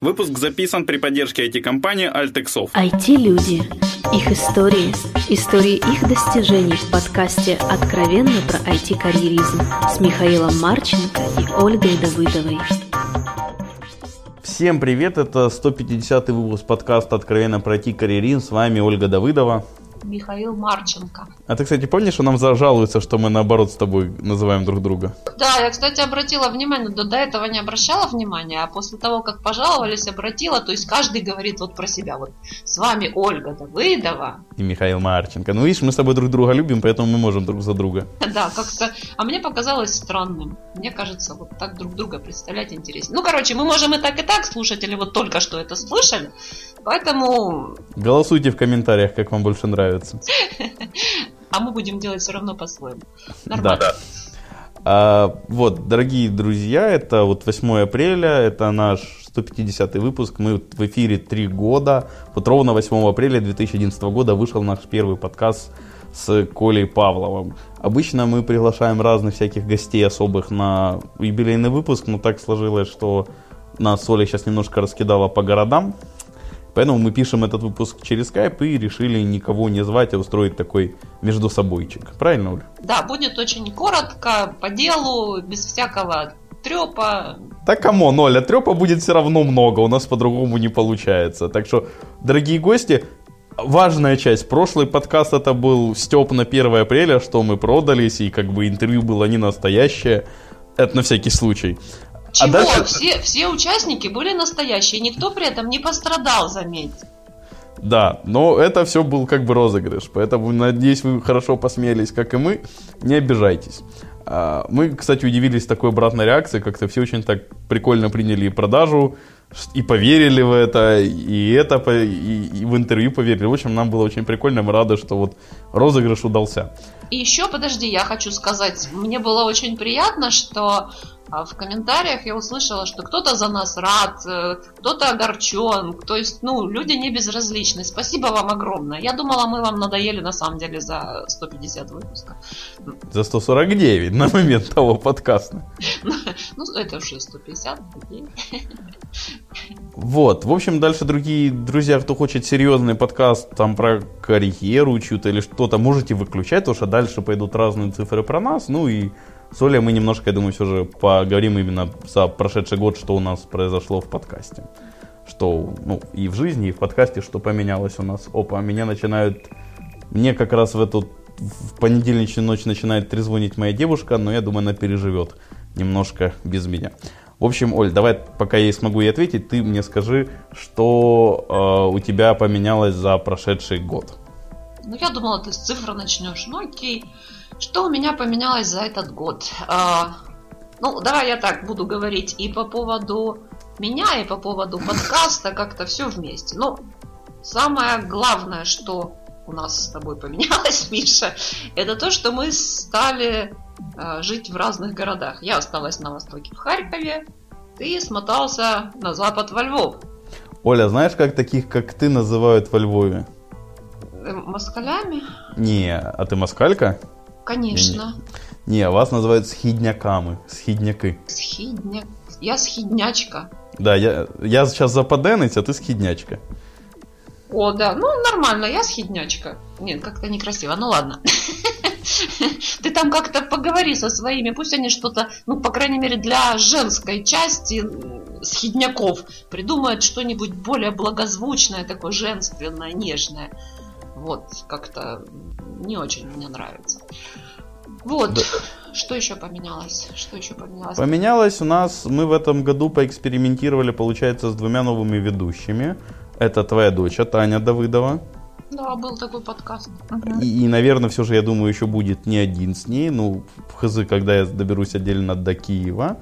Выпуск записан при поддержке IT-компании Altexov. IT-люди. Их истории. Истории их достижений в подкасте «Откровенно про IT-карьеризм» с Михаилом Марченко и Ольгой Давыдовой. Всем привет, это 150 выпуск подкаста «Откровенно про IT-карьеризм». С вами Ольга Давыдова. Михаил Марченко. А ты, кстати, помнишь, что нам зажалуются, что мы наоборот с тобой называем друг друга? Да, я, кстати, обратила внимание, до, до этого не обращала внимания, а после того, как пожаловались, обратила, то есть каждый говорит вот про себя. Вот с вами Ольга Давыдова. И Михаил Марченко. Ну, видишь, мы с тобой друг друга любим, поэтому мы можем друг за друга. Да, как-то... А мне показалось странным. Мне кажется, вот так друг друга представлять интереснее. Ну, короче, мы можем и так, и так, слушатели вот только что это слышали, поэтому... Голосуйте в комментариях, как вам больше нравится нравится. А мы будем делать все равно по-своему. Нормально. Да. А, вот, дорогие друзья, это вот 8 апреля, это наш 150 выпуск. Мы в эфире три года. Вот ровно 8 апреля 2011 года вышел наш первый подкаст с Колей Павловым. Обычно мы приглашаем разных всяких гостей особых на юбилейный выпуск, но так сложилось, что нас Оля сейчас немножко раскидала по городам. Поэтому мы пишем этот выпуск через Skype и решили никого не звать, а устроить такой между собойчик. Правильно, Оля? Да, будет очень коротко, по делу, без всякого трепа. Так, come on, Оля, трепа будет все равно много, у нас по-другому не получается. Так что, дорогие гости, важная часть. Прошлый подкаст это был стёб на 1 апреля, что мы продались, и как бы интервью было не настоящее. Это на всякий случай. А Чего? А дальше... все, все участники были настоящие, никто при этом не пострадал, заметьте. Да, но это все был как бы розыгрыш, поэтому надеюсь вы хорошо посмеялись, как и мы, не обижайтесь. А, мы, кстати, удивились такой обратной реакции, как-то все очень так прикольно приняли продажу, и поверили в это, и это, и, и в интервью поверили. В общем, нам было очень прикольно, мы рады, что вот розыгрыш удался. И еще, подожди, я хочу сказать, мне было очень приятно, что в комментариях я услышала, что кто-то за нас рад, э, кто-то огорчен. То есть, ну, люди не безразличны. Спасибо вам огромное. Я думала, мы вам надоели на самом деле за 150 выпусков. За 149 на момент того подкаста. Ну, это уже 150. Вот. В общем, дальше другие друзья, кто хочет серьезный подкаст там про карьеру чью-то или что-то, можете выключать, потому что дальше пойдут разные цифры про нас. Ну и с Олей мы немножко, я думаю, все же поговорим именно за прошедший год, что у нас произошло в подкасте. Что, ну, и в жизни, и в подкасте, что поменялось у нас. Опа, меня начинают... Мне как раз в эту в понедельничную ночь начинает трезвонить моя девушка, но я думаю, она переживет немножко без меня. В общем, Оль, давай, пока я смогу ей ответить, ты мне скажи, что э, у тебя поменялось за прошедший год. Ну, я думала, ты с цифры начнешь. Ну, окей. Что у меня поменялось за этот год? А, ну, давай я так буду говорить и по поводу меня, и по поводу подкаста, как-то все вместе. Ну, самое главное, что у нас с тобой поменялось, Миша, это то, что мы стали э, жить в разных городах. Я осталась на востоке в Харькове, ты смотался на запад во Львов. Оля, знаешь, как таких, как ты, называют во Львове? Э, москалями? Не, а ты москалька? Конечно. Не, не вас называют схидняками, схидняки. Схидняк. Я схиднячка. Да, я, я сейчас западенец, а ты схиднячка. О, да, ну нормально, я схиднячка. Нет, как-то некрасиво, ну ладно. Ты там как-то поговори со своими, пусть они что-то, ну, по крайней мере, для женской части схидняков придумают что-нибудь более благозвучное, такое женственное, нежное. Вот, как-то не очень мне нравится. Вот. Да. Что еще поменялось? Что еще поменялось? Поменялось у нас, мы в этом году поэкспериментировали, получается, с двумя новыми ведущими. Это твоя дочь, Таня Давыдова. Да, был такой подкаст. И, и, наверное, все же, я думаю, еще будет не один с ней. Ну, в хз, когда я доберусь отдельно до Киева.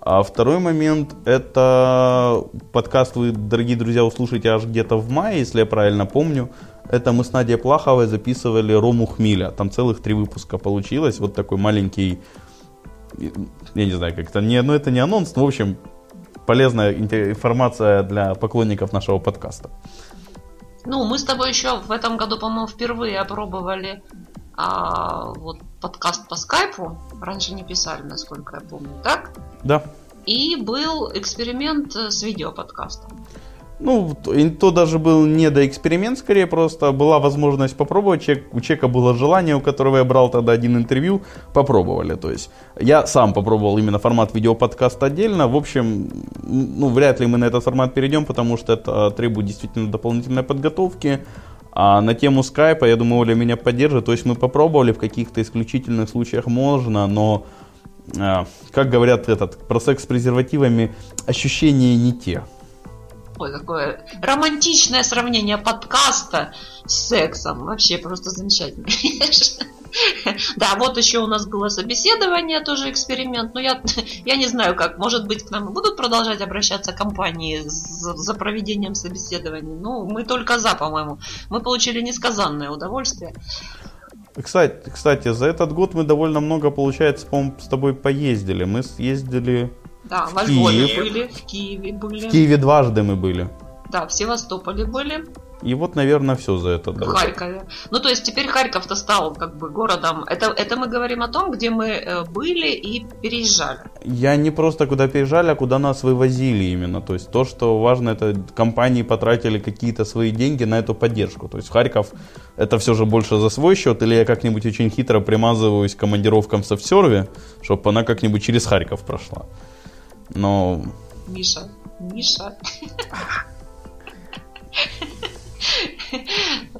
А второй момент, это подкаст вы, дорогие друзья, услышите аж где-то в мае, если я правильно помню. Это мы с Надей Плаховой записывали Рому Хмиля. Там целых три выпуска получилось. Вот такой маленький, я не знаю, как это, не, ну это не анонс, но в общем полезная информация для поклонников нашего подкаста. Ну, мы с тобой еще в этом году, по-моему, впервые опробовали а, вот подкаст по скайпу. Раньше не писали, насколько я помню, так? Да. и был эксперимент с видеоподкастом. Ну, то, то даже был не до эксперимент, скорее просто была возможность попробовать. Человек, у человека было желание, у которого я брал тогда один интервью, попробовали. То есть я сам попробовал именно формат видеоподкаста отдельно. В общем, ну, вряд ли мы на этот формат перейдем, потому что это требует действительно дополнительной подготовки. А на тему скайпа, я думаю, Оля меня поддержит. То есть мы попробовали, в каких-то исключительных случаях можно, но, э, как говорят этот, про секс с презервативами, ощущения не те. Ой, какое романтичное сравнение подкаста с сексом. Вообще просто замечательно. Да, вот еще у нас было собеседование, тоже эксперимент. Но я, я не знаю как. Может быть, к нам будут продолжать обращаться компании за, за проведением собеседований. Ну, мы только за, по-моему. Мы получили несказанное удовольствие. Кстати, кстати, за этот год мы довольно много, получается, по-моему, с тобой поездили. Мы съездили да, в во Львове были, в Киеве были. В Киеве дважды мы были. Да, в Севастополе были. И вот, наверное, все за это. В Харькове. Ну, то есть теперь Харьков-то стал как бы городом. Это, это мы говорим о том, где мы э, были и переезжали. Я не просто куда переезжали, а куда нас вывозили именно. То есть то, что важно, это компании потратили какие-то свои деньги на эту поддержку. То есть Харьков это все же больше за свой счет, или я как-нибудь очень хитро примазываюсь командировкам в софтсерве, чтобы она как-нибудь через Харьков прошла. Но... Миша, Миша.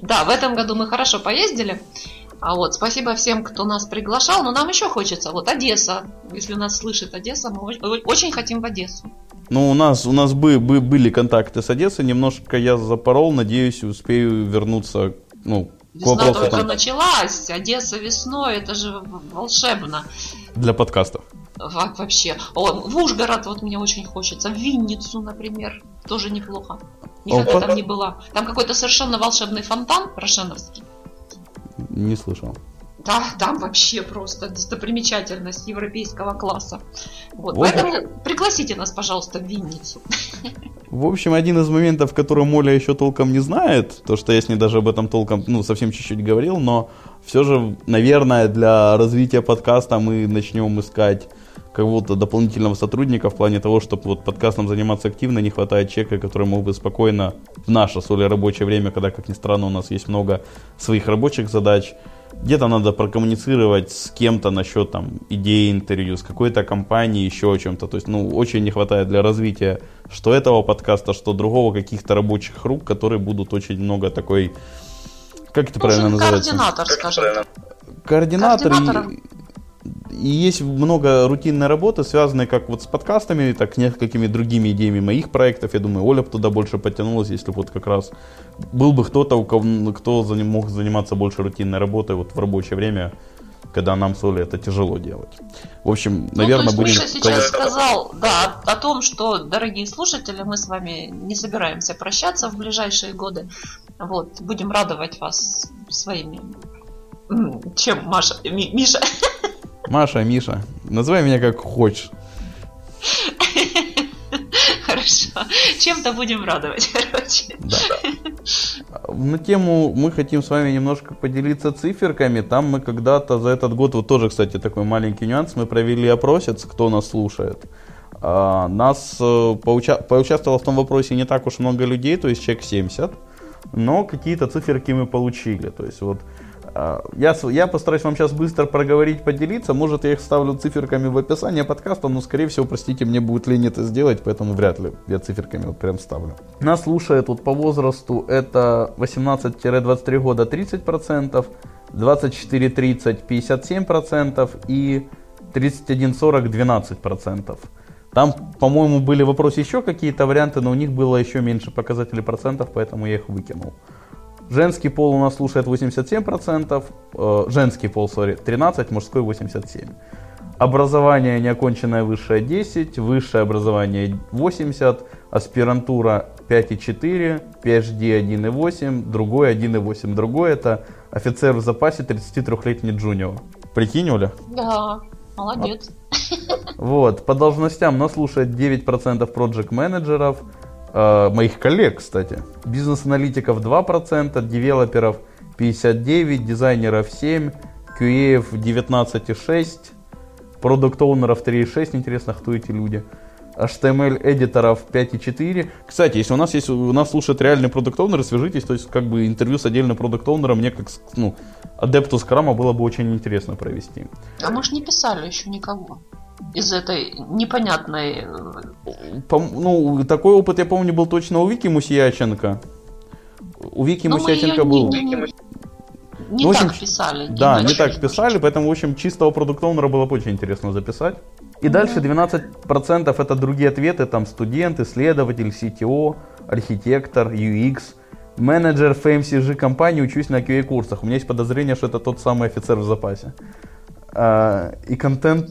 Да, в этом году мы хорошо поездили. А вот, спасибо всем, кто нас приглашал. Но нам еще хочется. Вот Одесса. Если нас слышит Одесса, мы очень хотим в Одессу. Ну, у нас, у нас бы, бы, были контакты с Одессой. Немножко я запорол. Надеюсь, успею вернуться ну, Весна только там. началась. Одесса весной. Это же волшебно. Для подкастов вообще. О, в Ужгород вот мне очень хочется. В Винницу, например, тоже неплохо. Никогда Опа. там не была. Там какой-то совершенно волшебный фонтан Рошеновский. Не слышал. Да, там вообще просто достопримечательность европейского класса. Вот, вот. Поэтому пригласите нас, пожалуйста, в Винницу. В общем, один из моментов, который Моля еще толком не знает, то, что я с ней даже об этом толком, ну, совсем чуть-чуть говорил, но все же, наверное, для развития подкаста мы начнем искать кого-то дополнительного сотрудника в плане того, чтобы вот подкастом заниматься активно, не хватает человека, который мог бы спокойно в наше соли рабочее время, когда, как ни странно, у нас есть много своих рабочих задач, где-то надо прокоммуницировать с кем-то насчет там идеи интервью, с какой-то компанией, еще о чем-то. То есть, ну, очень не хватает для развития что этого подкаста, что другого, каких-то рабочих рук, которые будут очень много такой... Как это правильно называется? Координатор, скажем. Координатор. Координатор и есть много рутинной работы, связанной как вот с подкастами, так и несколькими другими идеями моих проектов. Я думаю, Оля бы туда больше потянулась, если вот как раз был бы кто-то, у кого, кто мог заниматься больше рутинной работой вот в рабочее время, когда нам с Олей это тяжело делать. В общем, ну, наверное, будем... Миша сейчас сказал, да, о том, что, дорогие слушатели, мы с вами не собираемся прощаться в ближайшие годы. Вот, будем радовать вас своими... Чем, Маша? Ми, Миша? Маша, Миша, называй меня как хочешь. Хорошо. Чем-то будем радовать, короче. Да. На тему мы хотим с вами немножко поделиться циферками. Там мы когда-то за этот год, вот тоже, кстати, такой маленький нюанс, мы провели опросец, кто нас слушает. А, нас э, поуча- поучаствовало в том вопросе не так уж много людей, то есть человек 70, но какие-то циферки мы получили. То есть вот я, я постараюсь вам сейчас быстро проговорить, поделиться. Может, я их ставлю циферками в описании подкаста, но, скорее всего, простите, мне будет лень это сделать, поэтому вряд ли я циферками вот прям ставлю. Нас слушает вот по возрасту это 18-23 года 30%, 24-30 57% и 31-40 12%. Там, по-моему, были вопросы еще какие-то варианты, но у них было еще меньше показателей процентов, поэтому я их выкинул. Женский пол у нас слушает 87%, э, женский пол, сори, 13, мужской 87. Образование неоконченное высшее 10, высшее образование 80, аспирантура 5,4, PhD 1,8, другой 1,8. Другой это офицер в запасе 33-летний джуниор. Прикинь, Оля? Да, молодец. Вот, по должностям нас слушает 9% проект менеджеров э, моих коллег, кстати. Бизнес-аналитиков 2%, девелоперов 59, дизайнеров 7, QA 19,6, продукт оунеров 3,6. Интересно, кто эти люди. HTML-эдиторов 5.4. Кстати, если у нас есть, у нас слушает реальный продукт оунер свяжитесь, то есть как бы интервью с отдельным продукт оунером мне как, ну, адепту скрама было бы очень интересно провести. А мы же не писали еще никого из этой непонятной... Э, По, ну, такой опыт, я помню, был точно у Вики Мусьяченко. У Вики ну, Мусьяченко был... Не, не, не ну, общем, так писали. Да, не, не так писали, поэтому, в общем, чистого продукта оунера было бы очень интересно записать. И дальше 12% это другие ответы, там студент, исследователь, CTO, архитектор, UX, менеджер FMCG компании, учусь на QA курсах. У меня есть подозрение, что это тот самый офицер в запасе. А, и контент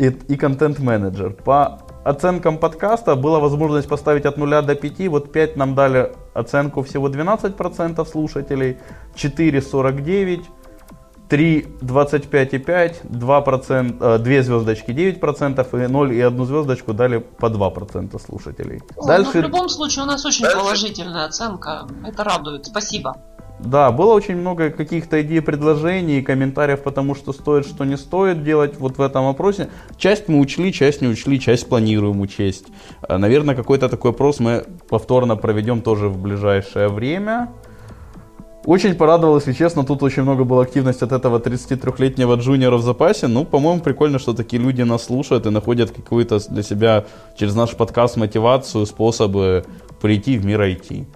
и, и контент-менеджер. По оценкам подкаста была возможность поставить от 0 до 5. Вот 5 нам дали оценку всего 12% слушателей, 4 49, 3 25,5, 2%, 2 звездочки 9% и 0 и 1 звездочку дали по 2% слушателей. О, Дальше... Ну, в любом случае у нас очень Дальше... положительная оценка. Это радует. Спасибо. Да, было очень много каких-то идей, предложений, комментариев, потому что стоит, что не стоит делать вот в этом опросе. Часть мы учли, часть не учли, часть планируем учесть. Э, наверное, какой-то такой опрос мы повторно проведем тоже в ближайшее время. Очень порадовал, если честно, тут очень много было активности от этого 33-летнего джуниора в запасе. Ну, по-моему, прикольно, что такие люди нас слушают и находят какую-то для себя через наш подкаст мотивацию, способы прийти в мир IT.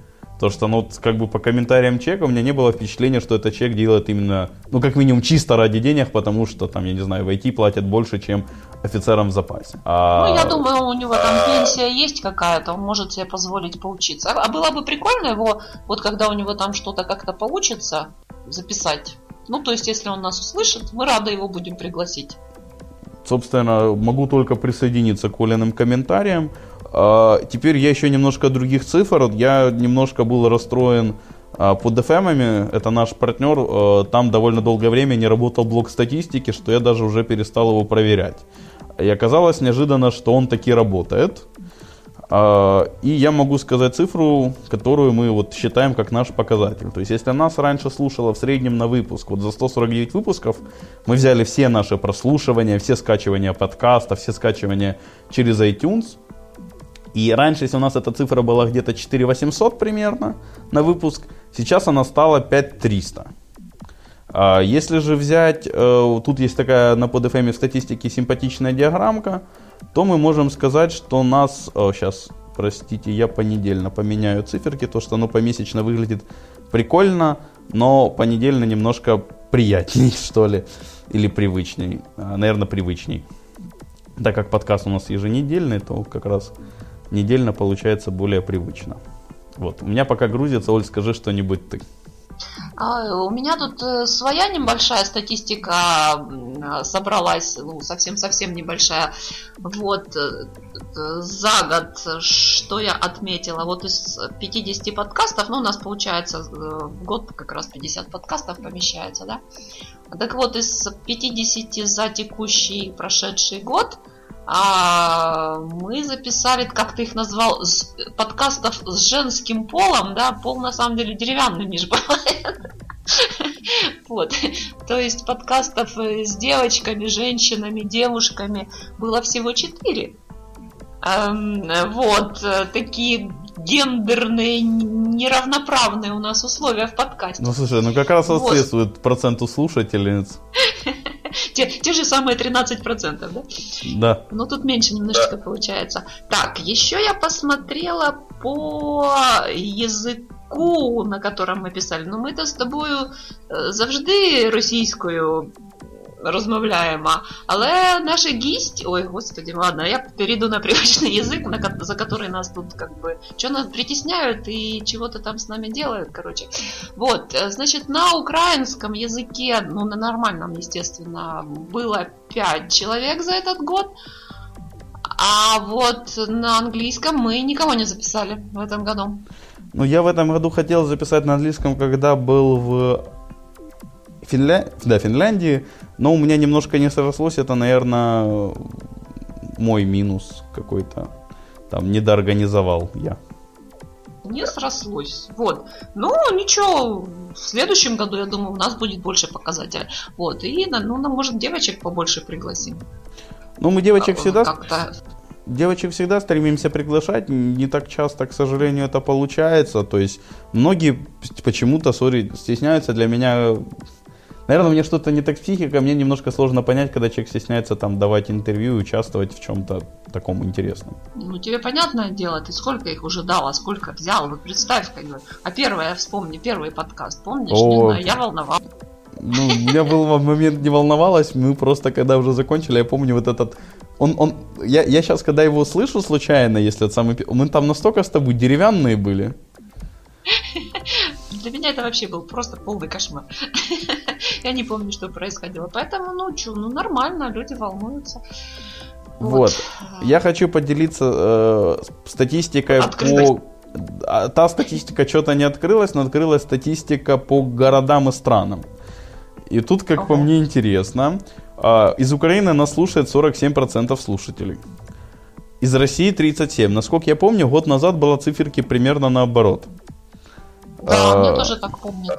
То, что, ну, как бы по комментариям чека у меня не было впечатления, что этот чек делает именно, ну, как минимум, чисто ради денег, потому что, там, я не знаю, в IT платят больше, чем офицерам в запасе. А... Ну, я думаю, у него там пенсия есть какая-то, он может себе позволить поучиться. А было бы прикольно его, вот когда у него там что-то как-то получится, записать. Ну, то есть, если он нас услышит, мы рады его будем пригласить. Собственно, могу только присоединиться к Оленным комментариям. А, теперь я еще немножко других цифр. Я немножко был расстроен а, под FM, это наш партнер, а, там довольно долгое время не работал блок статистики, что я даже уже перестал его проверять. И оказалось неожиданно, что он таки работает. И я могу сказать цифру, которую мы вот считаем как наш показатель. То есть, если нас раньше слушало в среднем на выпуск, вот за 149 выпусков, мы взяли все наши прослушивания, все скачивания подкаста, все скачивания через iTunes – и раньше, если у нас эта цифра была где-то 4800 примерно на выпуск, сейчас она стала 5300. А если же взять, э, тут есть такая на PodFM статистике симпатичная диаграммка, то мы можем сказать, что у нас, сейчас, простите, я понедельно поменяю циферки, то что оно помесячно выглядит прикольно, но понедельно немножко приятней, что ли, или привычней, а, наверное, привычней. Так как подкаст у нас еженедельный, то как раз недельно получается более привычно. Вот. У меня пока грузится, Оль, скажи что-нибудь ты. А, у меня тут э, своя небольшая статистика собралась, ну, совсем-совсем небольшая. Вот, э, за год, что я отметила, вот из 50 подкастов, ну, у нас получается э, в год как раз 50 подкастов помещается, да? Так вот, из 50 за текущий прошедший год – а мы записали, как ты их назвал, с, подкастов с женским полом, да, пол на самом деле деревянный, Миш, Вот. То есть подкастов с девочками, женщинами, девушками было всего четыре. Вот. Такие гендерные, неравноправные у нас условия в подкасте. Ну, слушай, ну как раз соответствует проценту слушательниц. те, те же самые 13%, да? Да. Ну, тут меньше немножечко получается. Так, еще я посмотрела по языку, на котором мы писали. Ну, мы-то с тобою э, завжди російською розмовляємо. Але наші гість, ой, господи, ладно, я перейду на привычный язык, на, за который нас тут как бы, что нас притесняют и чего-то там с нами делают, короче. Вот, э, значит, на украинском языке, ну, на нормальном, естественно, было 5 человек за этот год. А вот на английском мы никого не записали в этом году. Ну, я в этом году хотел записать на английском, когда был в Финля... да, Финляндии, но у меня немножко не срослось, это, наверное, мой минус какой-то. Там недоорганизовал я. Не срослось. Вот. Ну, ничего, в следующем году, я думаю, у нас будет больше показателей. Вот. И, ну, нам, может, девочек побольше пригласим. Ну, мы девочек всегда... Как-то девочек всегда стремимся приглашать, не так часто, к сожалению, это получается. То есть многие почему-то, сори, стесняются для меня Наверное, мне что-то не так с психикой, мне немножко сложно понять, когда человек стесняется там давать интервью и участвовать в чем-то таком интересном. Ну, тебе понятное дело, ты сколько их уже дал, а сколько взял, вот представь, как бы. А первое, вспомни, первый подкаст, помнишь? О, не знаю, я волновалась. Ну, меня был момент не волновалась, мы просто, когда уже закончили, я помню вот этот... Он, он, я, я сейчас, когда его слышу случайно, если это самый... Мы там настолько с тобой деревянные были. Для меня это вообще был просто полный кошмар. Я не помню, что происходило. Поэтому, ну, чё, ну, нормально, люди волнуются. Вот. вот. Я хочу поделиться э, статистикой по... А, та статистика что-то не открылась, но открылась статистика по городам и странам. И тут, как ага. по мне, интересно. Э, из Украины нас слушает 47% слушателей. Из России 37. Насколько я помню, год назад была циферки примерно наоборот. Да, а, мне тоже так помнят.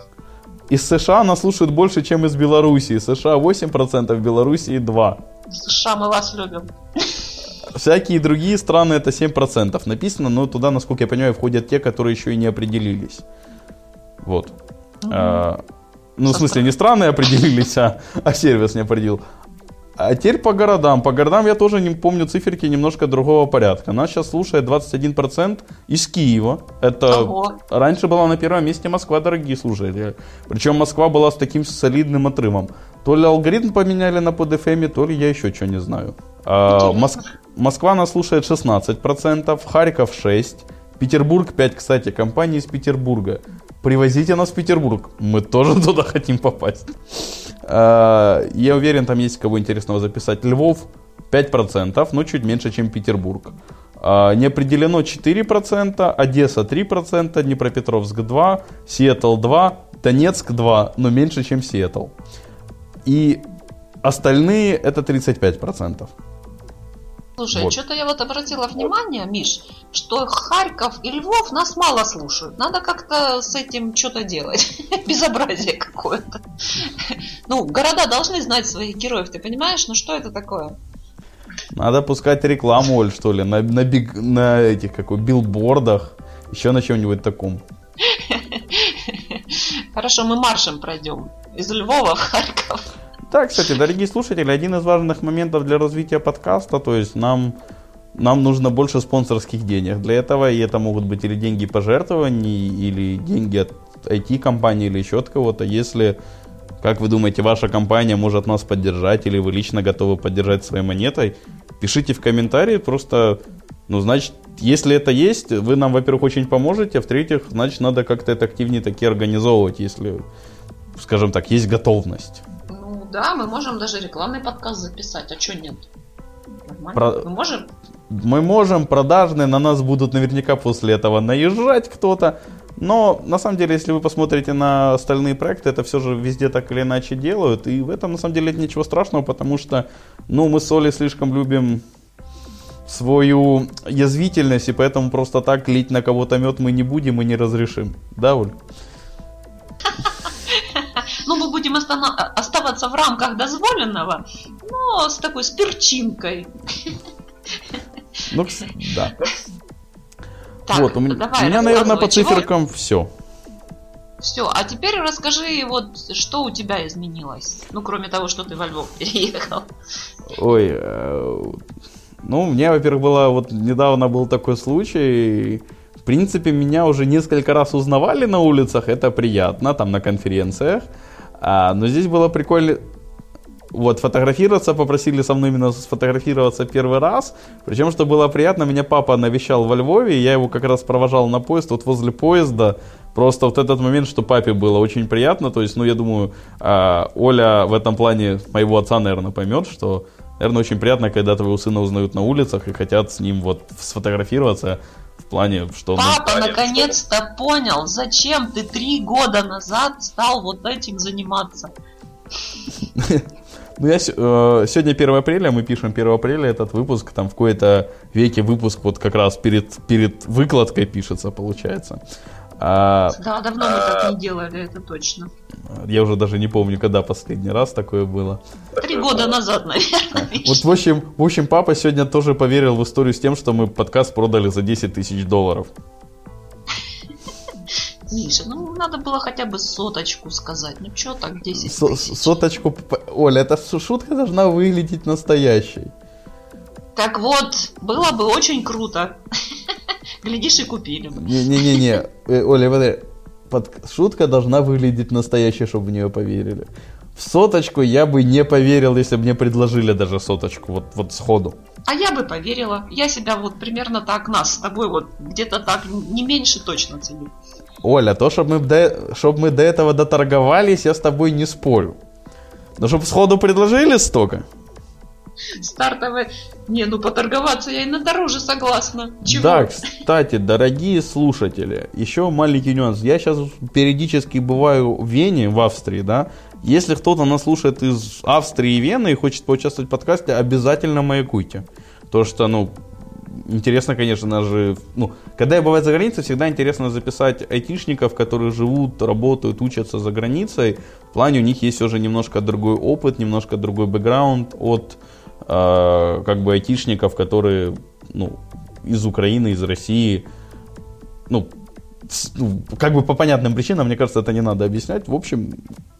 Из США нас слушают больше, чем из Белоруссии. США 8%, Белоруссии 2%. В США мы вас любим. Всякие другие страны это 7% написано, но туда, насколько я понимаю, входят те, которые еще и не определились. Вот. Угу. А, ну, в смысле, не страны определились, а, а сервис не определил. А теперь по городам. По городам я тоже не помню циферки немножко другого порядка. Нас сейчас слушает 21% из Киева. Это Ого. раньше была на первом месте Москва, дорогие слушатели. Причем Москва была с таким солидным отрывом. То ли алгоритм поменяли на PodFM, то ли я еще что не знаю. А, Моск... Москва нас слушает 16%, Харьков 6%, Петербург 5, кстати, компания из Петербурга. Привозите нас в Петербург. Мы тоже туда хотим попасть. А, я уверен, там есть кого интересного записать. Львов 5%, но чуть меньше, чем Петербург. А, не определено 4%, Одесса 3%, Днепропетровск 2%, Сиэтл 2%, Донецк 2%, но меньше, чем Сиэтл. И остальные это 35%. Слушай, вот. что-то я вот обратила внимание, Миш, что Харьков и Львов нас мало слушают. Надо как-то с этим что-то делать. Безобразие какое-то. Ну, города должны знать своих героев, ты понимаешь? Ну что это такое? Надо пускать рекламу, Оль, что ли, на, на, биг, на этих, какой, билбордах, еще на чем-нибудь таком. Хорошо, мы маршем пройдем из Львова в Харьков. Да, кстати, дорогие слушатели, один из важных моментов для развития подкаста, то есть нам, нам нужно больше спонсорских денег для этого, и это могут быть или деньги пожертвований, или деньги от IT-компании, или еще от кого-то. Если, как вы думаете, ваша компания может нас поддержать, или вы лично готовы поддержать своей монетой, пишите в комментарии, просто, ну, значит, если это есть, вы нам, во-первых, очень поможете, а в-третьих, значит, надо как-то это активнее таки организовывать, если, скажем так, есть готовность. Да, мы можем даже рекламный подкаст записать, а что нет? Нормально. Про... Мы можем? Мы можем, продажные, на нас будут наверняка после этого наезжать кто-то. Но на самом деле, если вы посмотрите на остальные проекты, это все же везде так или иначе делают. И в этом на самом деле нет ничего страшного, потому что ну, мы с Олей слишком любим свою язвительность, и поэтому просто так лить на кого-то мед мы не будем и не разрешим. Да, Оль? Ну, мы будем оставаться в рамках дозволенного, но с такой спирчинкой. Ну, да. Так, вот, у меня, давай, у меня наверное, по циферкам все. Все, а теперь расскажи, вот, что у тебя изменилось? Ну, кроме того, что ты во Львов переехал. Ой, э, ну, у меня, во-первых, было, вот недавно был такой случай, в принципе, меня уже несколько раз узнавали на улицах, это приятно, там, на конференциях. А, но здесь было прикольно, вот, фотографироваться попросили со мной именно сфотографироваться первый раз. Причем, что было приятно, меня папа навещал во Львове, я его как раз провожал на поезд, вот возле поезда. Просто вот этот момент, что папе было очень приятно. То есть, ну, я думаю, а, Оля в этом плане моего отца, наверное, поймет, что, наверное, очень приятно, когда твоего сына узнают на улицах и хотят с ним вот сфотографироваться в плане, что... Папа наконец-то понял, зачем ты три года назад стал вот этим заниматься. Ну, я, э, сегодня 1 апреля, мы пишем 1 апреля этот выпуск, там в какой-то веке выпуск вот как раз перед, перед выкладкой пишется, получается. А, Да, давно мы так не делали, это точно. я уже даже не помню, когда последний раз такое было. Три года назад, наверное. Вот в общем, в общем, папа сегодня тоже поверил в историю с тем, что мы подкаст продали за 10 тысяч долларов. Миша, ну надо было хотя бы соточку сказать. Ну что так 10 Со- тысяч? соточку... Оля, эта шу- шутка должна выглядеть настоящей. Так вот, было бы очень круто. Глядишь, и купили бы. Не-не-не-не, Э, Оля, смотри, под- шутка должна выглядеть настоящей, чтобы в нее поверили. В соточку я бы не поверил, если бы мне предложили даже соточку, вот, вот сходу. А я бы поверила. Я себя вот примерно так, нас с тобой вот где-то так, не меньше точно ценю. Оля, то, чтобы мы, до, чтоб мы до этого доторговались, я с тобой не спорю. Но чтобы сходу предложили столько. Стартовые... Не, ну поторговаться я и на дороже согласна. Чего? Да, кстати, дорогие слушатели, еще маленький нюанс. Я сейчас периодически бываю в Вене, в Австрии, да. Если кто-то нас слушает из Австрии и Вены и хочет поучаствовать в подкасте, обязательно маякуйте. То что, ну, интересно, конечно же, ну, когда я бываю за границей, всегда интересно записать айтишников, которые живут, работают, учатся за границей. В плане у них есть уже немножко другой опыт, немножко другой бэкграунд от э, как бы айтишников, которые, ну, из Украины, из России, ну, ну, как бы по понятным причинам, мне кажется, это не надо объяснять. В общем,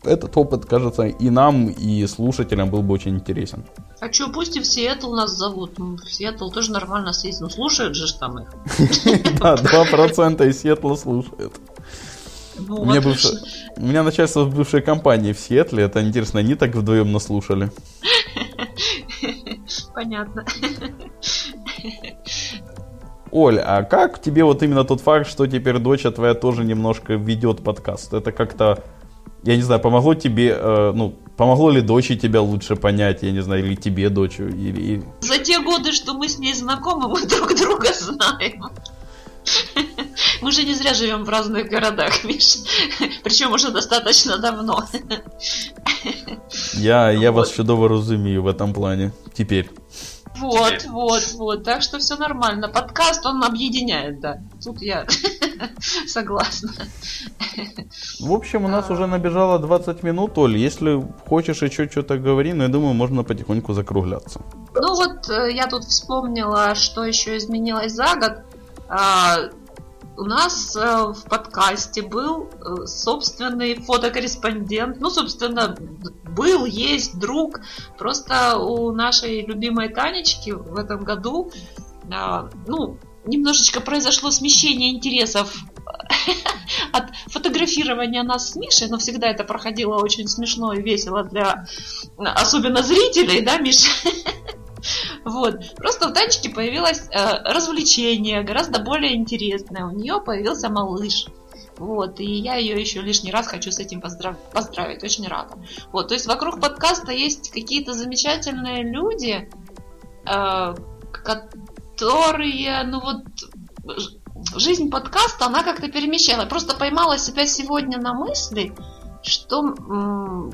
этот опыт, кажется, и нам, и слушателям был бы очень интересен. А что, пусть и в Сиэтл нас зовут. Ну, в Сиэтл тоже нормально съездить. Ну, слушают же там их. Да, 2% из Сиэтла слушают. Ну, У меня, бывшая- у меня начальство в бывшей компании в Сиэтле, это интересно, они так вдвоем наслушали. Понятно. Оль, а как тебе вот именно тот факт, что теперь дочь твоя тоже немножко ведет подкаст? Это как-то, я не знаю, помогло тебе, э, ну, помогло ли дочери тебя лучше понять, я не знаю, или тебе дочь, или... или- За те годы, что мы с ней знакомы, мы друг друга знаем. Мы же не зря живем в разных городах, Миш. Причем уже достаточно давно. Я, я вас чудово розумію в этом плане. Теперь. Вот, вот, вот. Так что все нормально. Подкаст он объединяет, да. Тут я согласна. В общем, у нас уже набежало 20 минут, Оль. Если хочешь еще что-то говори, но я думаю, можно потихоньку закругляться. Ну вот э, я тут вспомнила, что еще изменилось за год. У нас э, в подкасте был э, собственный фотокорреспондент. Ну, собственно, был, есть друг. Просто у нашей любимой Танечки в этом году, а, ну, немножечко произошло смещение интересов от фотографирования нас с Мишей, но всегда это проходило очень смешно и весело для особенно зрителей, да, Миша? Вот. Просто у Танечки появилось э, развлечение, гораздо более интересное. У нее появился малыш. Вот, и я ее еще лишний раз хочу с этим поздрав- поздравить, очень рада. Вот, то есть вокруг подкаста есть какие-то замечательные люди, э, которые, ну вот, жизнь подкаста, она как-то перемещала. Просто поймала себя сегодня на мысли, что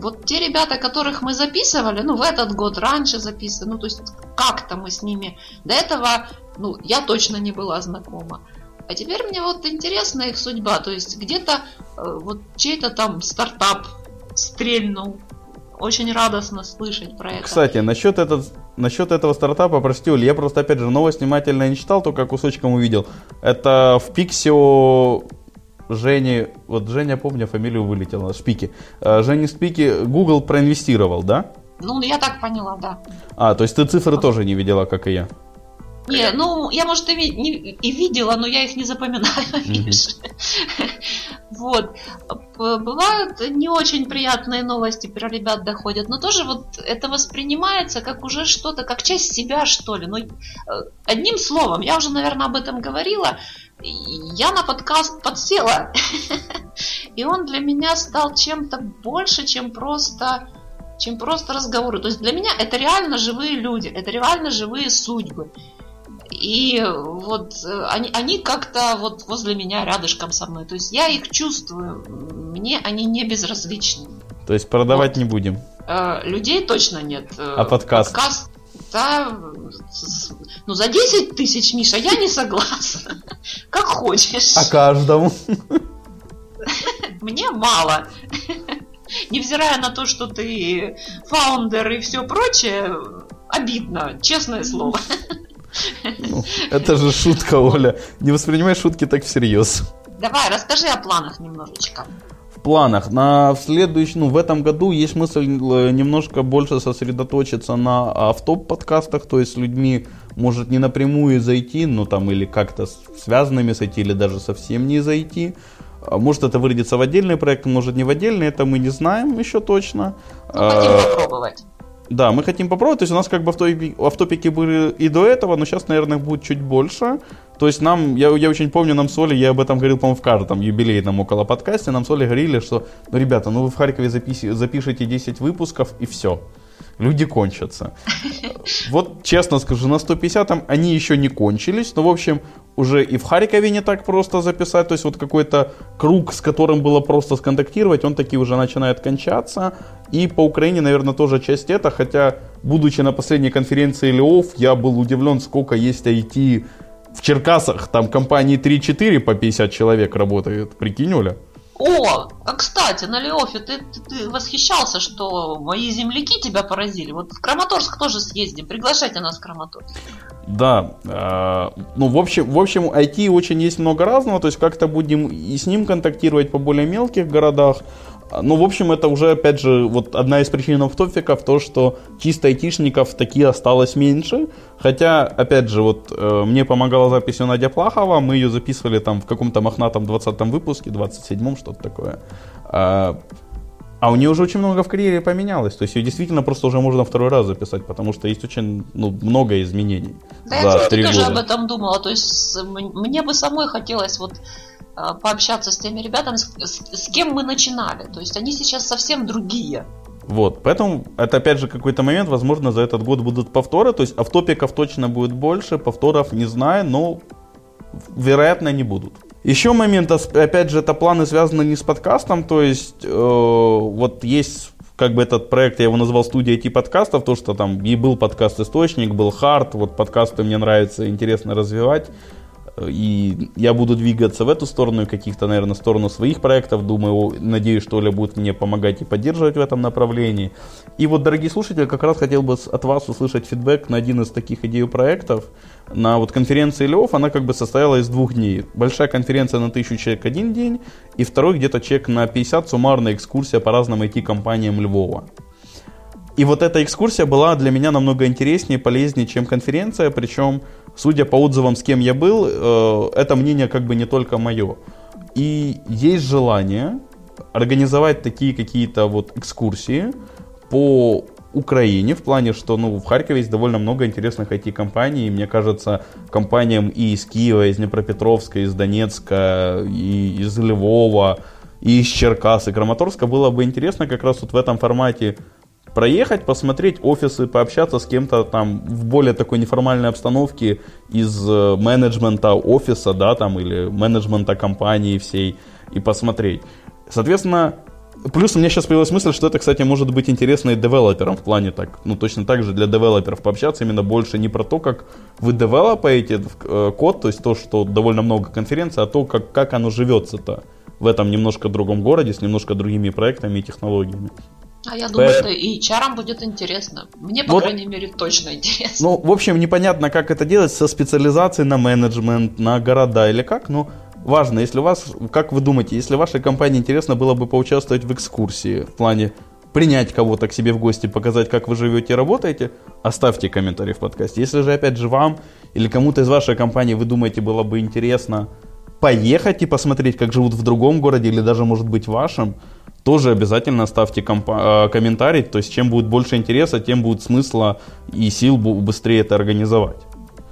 вот те ребята, которых мы записывали, ну, в этот год раньше записывали, ну, то есть как-то мы с ними до этого, ну, я точно не была знакома. А теперь мне вот интересна их судьба, то есть где-то э, вот чей-то там стартап стрельнул. Очень радостно слышать про это. Кстати, насчет, этот, насчет этого стартапа, прости, Оль, я просто, опять же, новость внимательно не читал, только кусочком увидел. Это в Пиксио Жени, вот Женя, помню, фамилию вылетела, Шпики. Э, Жене Шпики Google проинвестировал, да? Ну, я так поняла, да. А, то есть ты цифры тоже не видела, как и я. Не, ну, я, может, и, не- и видела, но я их не запоминаю, видишь. Вот. Бывают не очень приятные новости про ребят доходят, но тоже вот это воспринимается как уже что-то, как часть себя, что ли. Ну, э, одним словом, я уже, наверное, об этом говорила, я на подкаст подсела. И он для меня стал чем-то больше, чем просто чем просто разговоры. То есть для меня это реально живые люди, это реально живые судьбы. И вот э, они, они как-то вот возле меня рядышком со мной. То есть я их чувствую. Мне они не безразличны. То есть продавать не будем. Э, людей точно нет. Э, А подкаст? Подкаст, с- ну за 10 тысяч, Миша, я не согласна. Как хочешь. А каждому? Мне мало. Невзирая на то, что ты фаундер и все прочее, обидно, честное слово. Ну, это же шутка, Оля. Не воспринимай шутки так всерьез. Давай, расскажи о планах немножечко. Планах. На следующий, ну, в этом году есть мысль э, немножко больше сосредоточиться на автоп-подкастах, то есть с людьми, может, не напрямую зайти, но там или как-то связанными зайти, или даже совсем не зайти. А Может это выродится в отдельный проект, может не в отдельный, это мы не знаем еще точно. Ну, хотим попробовать. Да, мы хотим попробовать. То есть у нас как бы автопики, были и до этого, но сейчас, наверное, будет чуть больше. То есть нам, я, я очень помню, нам с Олей, я об этом говорил, по-моему, в каждом юбилейном около подкасте, нам с Олей говорили, что, ну, ребята, ну вы в Харькове записи, запишите 10 выпусков и все. Люди кончатся. Вот честно скажу, на 150-м они еще не кончились, но, в общем, уже и в Харькове не так просто записать, то есть вот какой-то круг, с которым было просто сконтактировать, он таки уже начинает кончаться. И по Украине, наверное, тоже часть это, хотя, будучи на последней конференции Леов, я был удивлен, сколько есть IT в Черкасах, там компании 3-4 по 50 человек работает, прикинь, Оля? О, а кстати, на Леофе ты, ты, ты восхищался, что мои земляки тебя поразили. Вот в Краматорск тоже съездим. Приглашайте нас в Краматорск. Да, э, ну в общем, в общем, IT очень есть много разного, то есть как-то будем и с ним контактировать по более мелких городах. Ну, в общем, это уже, опять же, вот одна из причин автофиков, то, что чисто айтишников таки осталось меньше. Хотя, опять же, вот э, мне помогала записью Надя Плахова, мы ее записывали там в каком-то мохнатом 20 выпуске, 27-м, что-то такое. А, а у нее уже очень много в карьере поменялось. То есть ее действительно просто уже можно второй раз записать, потому что есть очень ну, много изменений. Да, за я три тоже года. об этом думала. То есть мне бы самой хотелось вот пообщаться с теми ребятами, с, с- с кем мы начинали. То есть они сейчас совсем другие. Вот, поэтому это опять же какой-то момент, возможно, за этот год будут повторы, то есть автопиков точно будет больше, повторов не знаю, но вероятно не будут. Еще момент, ос- опять же, это планы связаны не с подкастом, то есть э, вот есть как бы этот проект, я его назвал студия IT подкастов, то, что там и был подкаст Источник, был Хард, вот подкасты мне нравится, интересно развивать. И я буду двигаться в эту сторону каких-то, наверное, сторону своих проектов. Думаю, надеюсь, что Оля будет мне помогать и поддерживать в этом направлении. И вот, дорогие слушатели, как раз хотел бы от вас услышать фидбэк на один из таких идей проектов. На вот конференции Лев, она как бы состояла из двух дней. Большая конференция на тысячу человек один день, и второй где-то человек на 50 суммарная экскурсия по разным IT-компаниям Львова. И вот эта экскурсия была для меня намного интереснее и полезнее, чем конференция. Причем, судя по отзывам, с кем я был, э, это мнение как бы не только мое. И есть желание организовать такие какие-то вот экскурсии по Украине, в плане, что ну, в Харькове есть довольно много интересных IT-компаний, и мне кажется, компаниям и из Киева, из Днепропетровска, из Донецка, и из Львова, и из Черкас, и Краматорска было бы интересно как раз вот в этом формате проехать, посмотреть офисы, пообщаться с кем-то там в более такой неформальной обстановке из э, менеджмента офиса, да, там, или менеджмента компании всей, и посмотреть. Соответственно, плюс у меня сейчас появилась мысль, что это, кстати, может быть интересно и девелоперам в плане так, ну, точно так же для девелоперов пообщаться, именно больше не про то, как вы девелопаете э, код, то есть то, что довольно много конференций, а то, как, как оно живется-то в этом немножко другом городе, с немножко другими проектами и технологиями. А я думаю, Поэтому- что и чарам будет интересно. Мне, по Вот. крайней мере, точно интересно. Ну, в общем, непонятно, как это делать со специализацией на менеджмент, на города или как, но важно, если у вас, как вы думаете, если вашей компании интересно было бы поучаствовать в экскурсии, в плане принять кого-то к себе в гости, показать, как вы живете и работаете, оставьте комментарий в подкасте. Если же, опять же, вам или кому-то из вашей компании вы думаете, было бы интересно поехать и посмотреть, как живут в другом городе или даже, может быть, вашем, тоже обязательно ставьте э, комментарий. То есть, чем будет больше интереса, тем будет смысла и сил быстрее это организовать.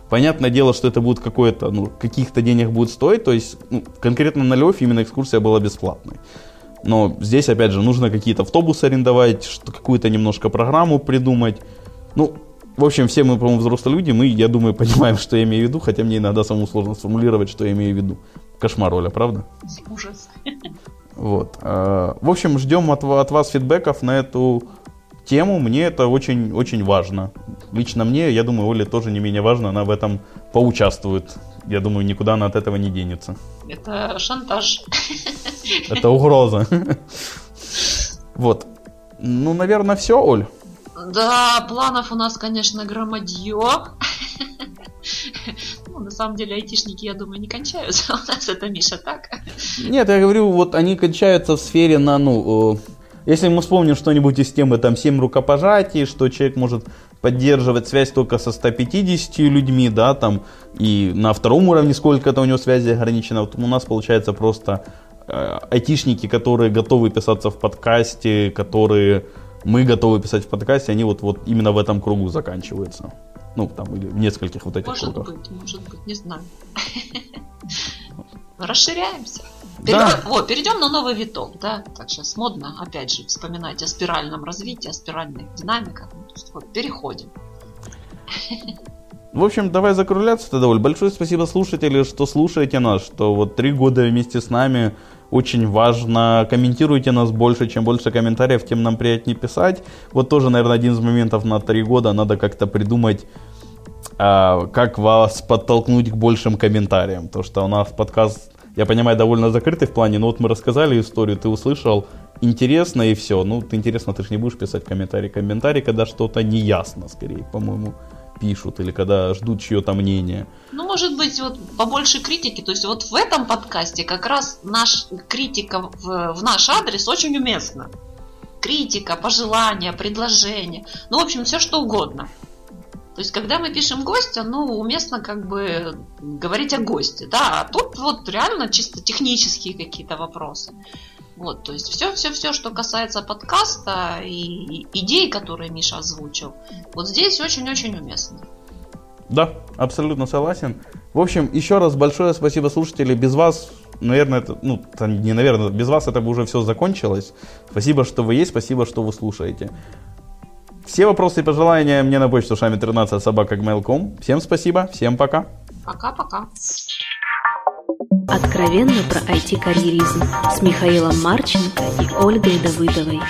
Понятное дело, что это будет какое-то, ну, каких-то денег будет стоить. То есть, ну, конкретно на Лев именно экскурсия была бесплатной. Но здесь, опять же, нужно какие-то автобусы арендовать, какую-то немножко программу придумать. Ну, в общем, все мы, по-моему, взрослые люди, мы, я думаю, понимаем, что я имею в виду, хотя мне иногда самому сложно сформулировать, что я имею в виду. Кошмар, Оля, правда? Ужас. Вот. Э, В общем, ждем от, от вас фидбэков на эту тему. Мне это очень, очень важно. Лично мне, я думаю, Оле тоже не менее важно, она в этом поучаствует я думаю, никуда она от этого не денется. Это шантаж. Это угроза. Вот. Ну, наверное, все, Оль. Да, планов у нас, конечно, громадье. Ну, на самом деле, айтишники, я думаю, не кончаются. У нас это, Миша, так? Нет, я говорю, вот они кончаются в сфере на, ну, э, если мы вспомним что-нибудь из темы, там, 7 рукопожатий, что человек может поддерживать связь только со 150 людьми, да, там, и на втором уровне сколько-то у него связи ограничено. Вот у нас получается просто э, айтишники, которые готовы писаться в подкасте, которые мы готовы писать в подкасте, они вот, вот именно в этом кругу заканчиваются. Ну, там, или в нескольких вот этих Может кругах. быть, может быть, не знаю. Расширяемся. Да. Перейдем, о, перейдем на новый виток, да? Так сейчас модно, опять же, вспоминать о спиральном развитии, о спиральных динамиках. Ну, есть вот, переходим. В общем, давай закругляться тогда, Оль. Большое спасибо слушатели, что слушаете нас, что вот три года вместе с нами. Очень важно, комментируйте нас больше, чем больше комментариев, тем нам приятнее писать. Вот тоже, наверное, один из моментов на три года надо как-то придумать, а, как вас подтолкнуть к большим комментариям. То, что у нас подкаст, я понимаю, довольно закрытый в плане, но вот мы рассказали историю, ты услышал, интересно и все. Ну, ты интересно, ты же не будешь писать комментарий. Комментарий, когда что-то неясно, скорее, по-моему, пишут, или когда ждут чье-то мнение. Ну, может быть, вот побольше критики. То есть вот в этом подкасте как раз наш критика в, в наш адрес очень уместна. Критика, пожелания, предложения. Ну, в общем, все что угодно. То есть, когда мы пишем гостя, ну, уместно как бы говорить о госте, да, а тут вот реально чисто технические какие-то вопросы. Вот, то есть все, все, все, что касается подкаста и, идей, которые Миша озвучил, вот здесь очень-очень уместно. Да, абсолютно согласен. В общем, еще раз большое спасибо, слушатели. Без вас, наверное, это, ну, не наверное, без вас это бы уже все закончилось. Спасибо, что вы есть, спасибо, что вы слушаете. Все вопросы и пожелания мне на почту шами 13 собака Всем спасибо, всем пока. Пока-пока. Откровенно про IT-карьеризм с Михаилом Марченко и Ольгой Давыдовой.